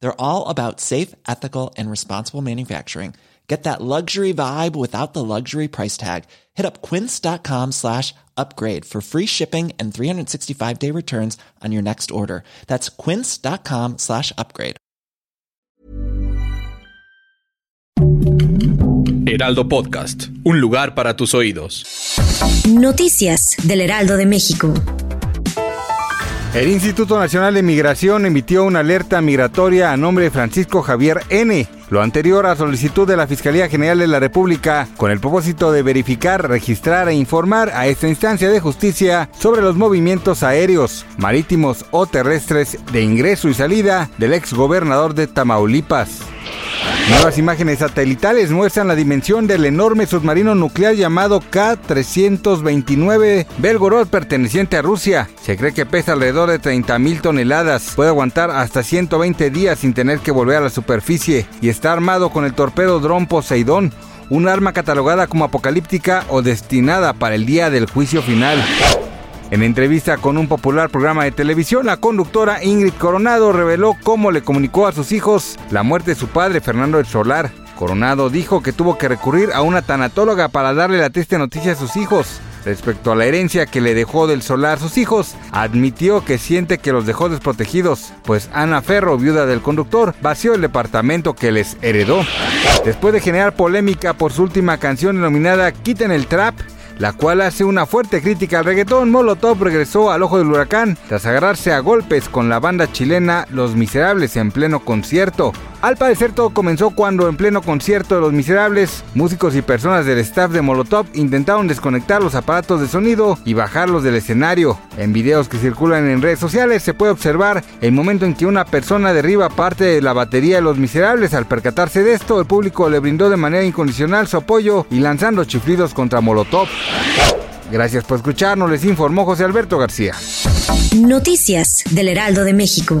They're all about safe, ethical, and responsible manufacturing. Get that luxury vibe without the luxury price tag. Hit up quince.com slash upgrade for free shipping and 365 day returns on your next order. That's quince.com slash upgrade. Heraldo Podcast, un lugar para tus oídos. Noticias del Heraldo de México. El Instituto Nacional de Migración emitió una alerta migratoria a nombre de Francisco Javier N lo anterior a solicitud de la Fiscalía General de la República, con el propósito de verificar, registrar e informar a esta instancia de justicia sobre los movimientos aéreos, marítimos o terrestres de ingreso y salida del ex gobernador de Tamaulipas. Nuevas imágenes satelitales muestran la dimensión del enorme submarino nuclear llamado K-329 Belgorod perteneciente a Rusia. Se cree que pesa alrededor de 30.000 toneladas, puede aguantar hasta 120 días sin tener que volver a la superficie y está armado con el torpedo dron Poseidón, un arma catalogada como apocalíptica o destinada para el día del juicio final. En entrevista con un popular programa de televisión, la conductora Ingrid Coronado reveló cómo le comunicó a sus hijos la muerte de su padre, Fernando del Solar. Coronado dijo que tuvo que recurrir a una tanatóloga para darle la triste noticia a sus hijos. Respecto a la herencia que le dejó del solar sus hijos, admitió que siente que los dejó desprotegidos, pues Ana Ferro, viuda del conductor, vació el departamento que les heredó. Después de generar polémica por su última canción denominada Quiten el Trap, la cual hace una fuerte crítica al reggaetón, Molotov regresó al ojo del huracán tras agarrarse a golpes con la banda chilena Los Miserables en pleno concierto. Al parecer todo comenzó cuando en pleno concierto de Los Miserables, músicos y personas del staff de Molotov intentaron desconectar los aparatos de sonido y bajarlos del escenario. En videos que circulan en redes sociales se puede observar el momento en que una persona derriba parte de la batería de Los Miserables. Al percatarse de esto, el público le brindó de manera incondicional su apoyo y lanzando chiflidos contra Molotov. Gracias por escucharnos, les informó José Alberto García. Noticias del Heraldo de México.